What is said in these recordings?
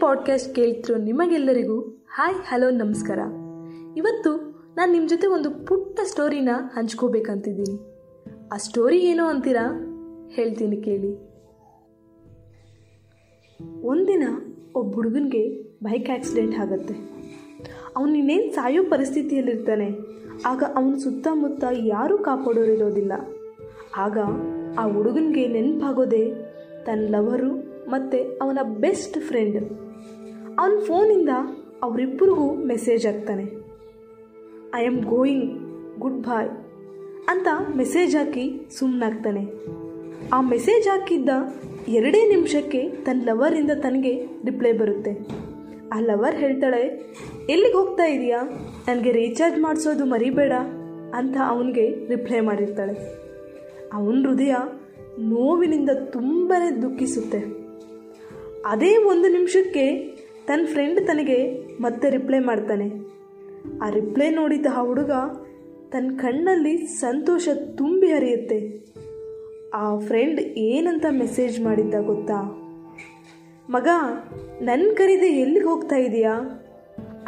Podcast ಕೇಳ್ತಿರೋ ನಿಮಗೆಲ್ಲರಿಗೂ hi, hello, ನಮಸ್ಕಾರ. ಇವತ್ತು ನಾನು ನಿಮ್ಮ ಜೊತೆ ಒಂದು ಪುಟ್ಟ ಸ್ಟೋರಿನ ಹಂಚ್ಕೋಬೇಕಂತಿದ್ದೀನಿ. ಆ ಸ್ಟೋರಿ ಏನು ಅಂತೀರಾ? ಹೇಳ್ತೀನಿ ಕೇಳಿ. ಒಂದಿನ ಒಬ್ಬ ಹುಡುಗನಿಗೆ ಬೈಕ್ ಆಕ್ಸಿಡೆಂಟ್ ಆಗುತ್ತೆ. ಅವನು ಇನ್ನೇನು ಸಾಯೋ ಪರಿಸ್ಥಿತಿಯಲ್ಲಿರ್ತಾನೆ. ಆಗ ಅವನ ಸುತ್ತಮುತ್ತ ಯಾರೂ ಕಾಪಾಡೋರಿರೋದಿಲ್ಲ ಆಗ ಆ ಹುಡುಗನಿಗೆ ನೆನಪಾಗೋದೇ ತನ್ನ ಲವರು ಮತ್ತು ಅವನ ಬೆಸ್ಟ್ ಫ್ರೆಂಡ್ ಅವನ ಫೋನಿಂದ ಅವರಿಬ್ಬರಿಗೂ ಮೆಸೇಜ್ ಆಗ್ತಾನೆ I am going good bye ಅಂತ ಮೆಸೇಜ್ ಹಾಕಿ ಸುಮ್ಮನಾಗ್ತಾನೆ ಆ ಮೆಸೇಜ್ ಹಾಕಿದ್ದ ಎರಡೇ ನಿಮಿಷಕ್ಕೆ ತನ್ನ ಲವರಿಂದ ತನಗೆ ರಿಪ್ಲೈ ಬರುತ್ತೆ. ಆ ಲವರ್ ಹೇಳ್ತಾಳೆ, ಎಲ್ಲಿಗೆ ಹೋಗ್ತಾ ಇದೆಯಾ? ನನಗೆ ರೀಚಾರ್ಜ್ ಮಾಡಿಸೋದು ಮರಿಬೇಡ ಅಂತ ಅವನಿಗೆ ರಿಪ್ಲೈ ಮಾಡಿರ್ತಾಳೆ. ಅವನ ಹೃದಯ ನೋವಿನಿಂದ ತುಂಬಾ ದುಃಖಿಸುತ್ತೆ. ಅದೇ ಒಂದು ನಿಮಿಷಕ್ಕೆ ತನ್ನ ಫ್ರೆಂಡ್ ತನಗೆ ಮತ್ತೆ ರಿಪ್ಲೈ ಮಾಡ್ತಾನೆ. ಆ ರಿಪ್ಲೈ ನೋಡಿದ ಆ ಹುಡುಗ ತನ್ನ ಕಣ್ಣಲ್ಲಿ ಸಂತೋಷ ತುಂಬಿ ಹರಿಯುತ್ತೆ. ಆ ಫ್ರೆಂಡ್ ಏನಂತ ಮೆಸೇಜ್ ಮಾಡಿದ್ದ ಗೊತ್ತಾ? ಮಗ ನನ್ನ ಕರೀದೆ ಎಲ್ಲಿಗೆ ಹೋಗ್ತಾ ಇದೀಯಾ?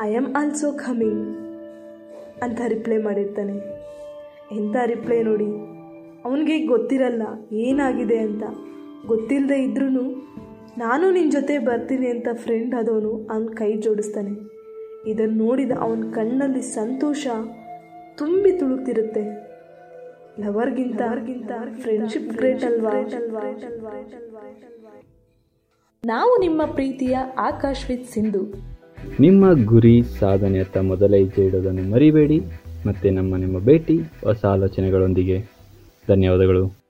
ಐ ಆಮ್ ಆಲ್ಸೋ ಕಮಿಂಗ್ ಅಂತ ರಿಪ್ಲೈ ಮಾಡಿರ್ತಾನೆ. ಎಂಥ ರಿಪ್ಲೈ ನೋಡಿ? ಅವನಿಗೆ ಗೊತ್ತಿರಲ್ಲ ಏನಾಗಿದೆ ಅಂತ. ಗೊತ್ತಿಲ್ಲದೆ ಇದ್ರೂ ನಾನು ನಿನ್ನ ಜೊತೆ ಬರ್ತೀನಿ ಅಂತ ಫ್ರೆಂಡ್ ಆದವನು ಅವನ ಕೈ ಜೋಡಿಸ್ತಾನೆ. ಇದನ್ನು ನೋಡಿದ ಅವನ ಕಣ್ಣಲ್ಲಿ ಸಂತೋಷ ತುಂಬಿ ತುಳುಕ್ತಿರುತ್ತೆ. ಲವರ್ಗಿಂತ ಫ್ರೆಂಡ್ಶಿಪ್ ಗ್ರೇಟ್ ಅಲ್ವಾ? ನಾವು ನಿಮ್ಮ ಪ್ರೀತಿಯ ಆಕಾಶ್ ವಿತ್ ಸಿಂಧು. ನಿಮ್ಮ ಗುರಿ ಸಾಧನೆಯತ್ತ ಮೊದಲ ಹೆಜ್ಜೆ ಇಡೋದನ್ನು ಮರಿಬೇಡಿ, ಮತ್ತು ನಮ್ಮ ನಿಮ್ಮ ಭೇಟಿ, ಹೊಸ ಆಲೋಚನೆಗಳೊಂದಿಗೆ. ಧನ್ಯವಾದಗಳು.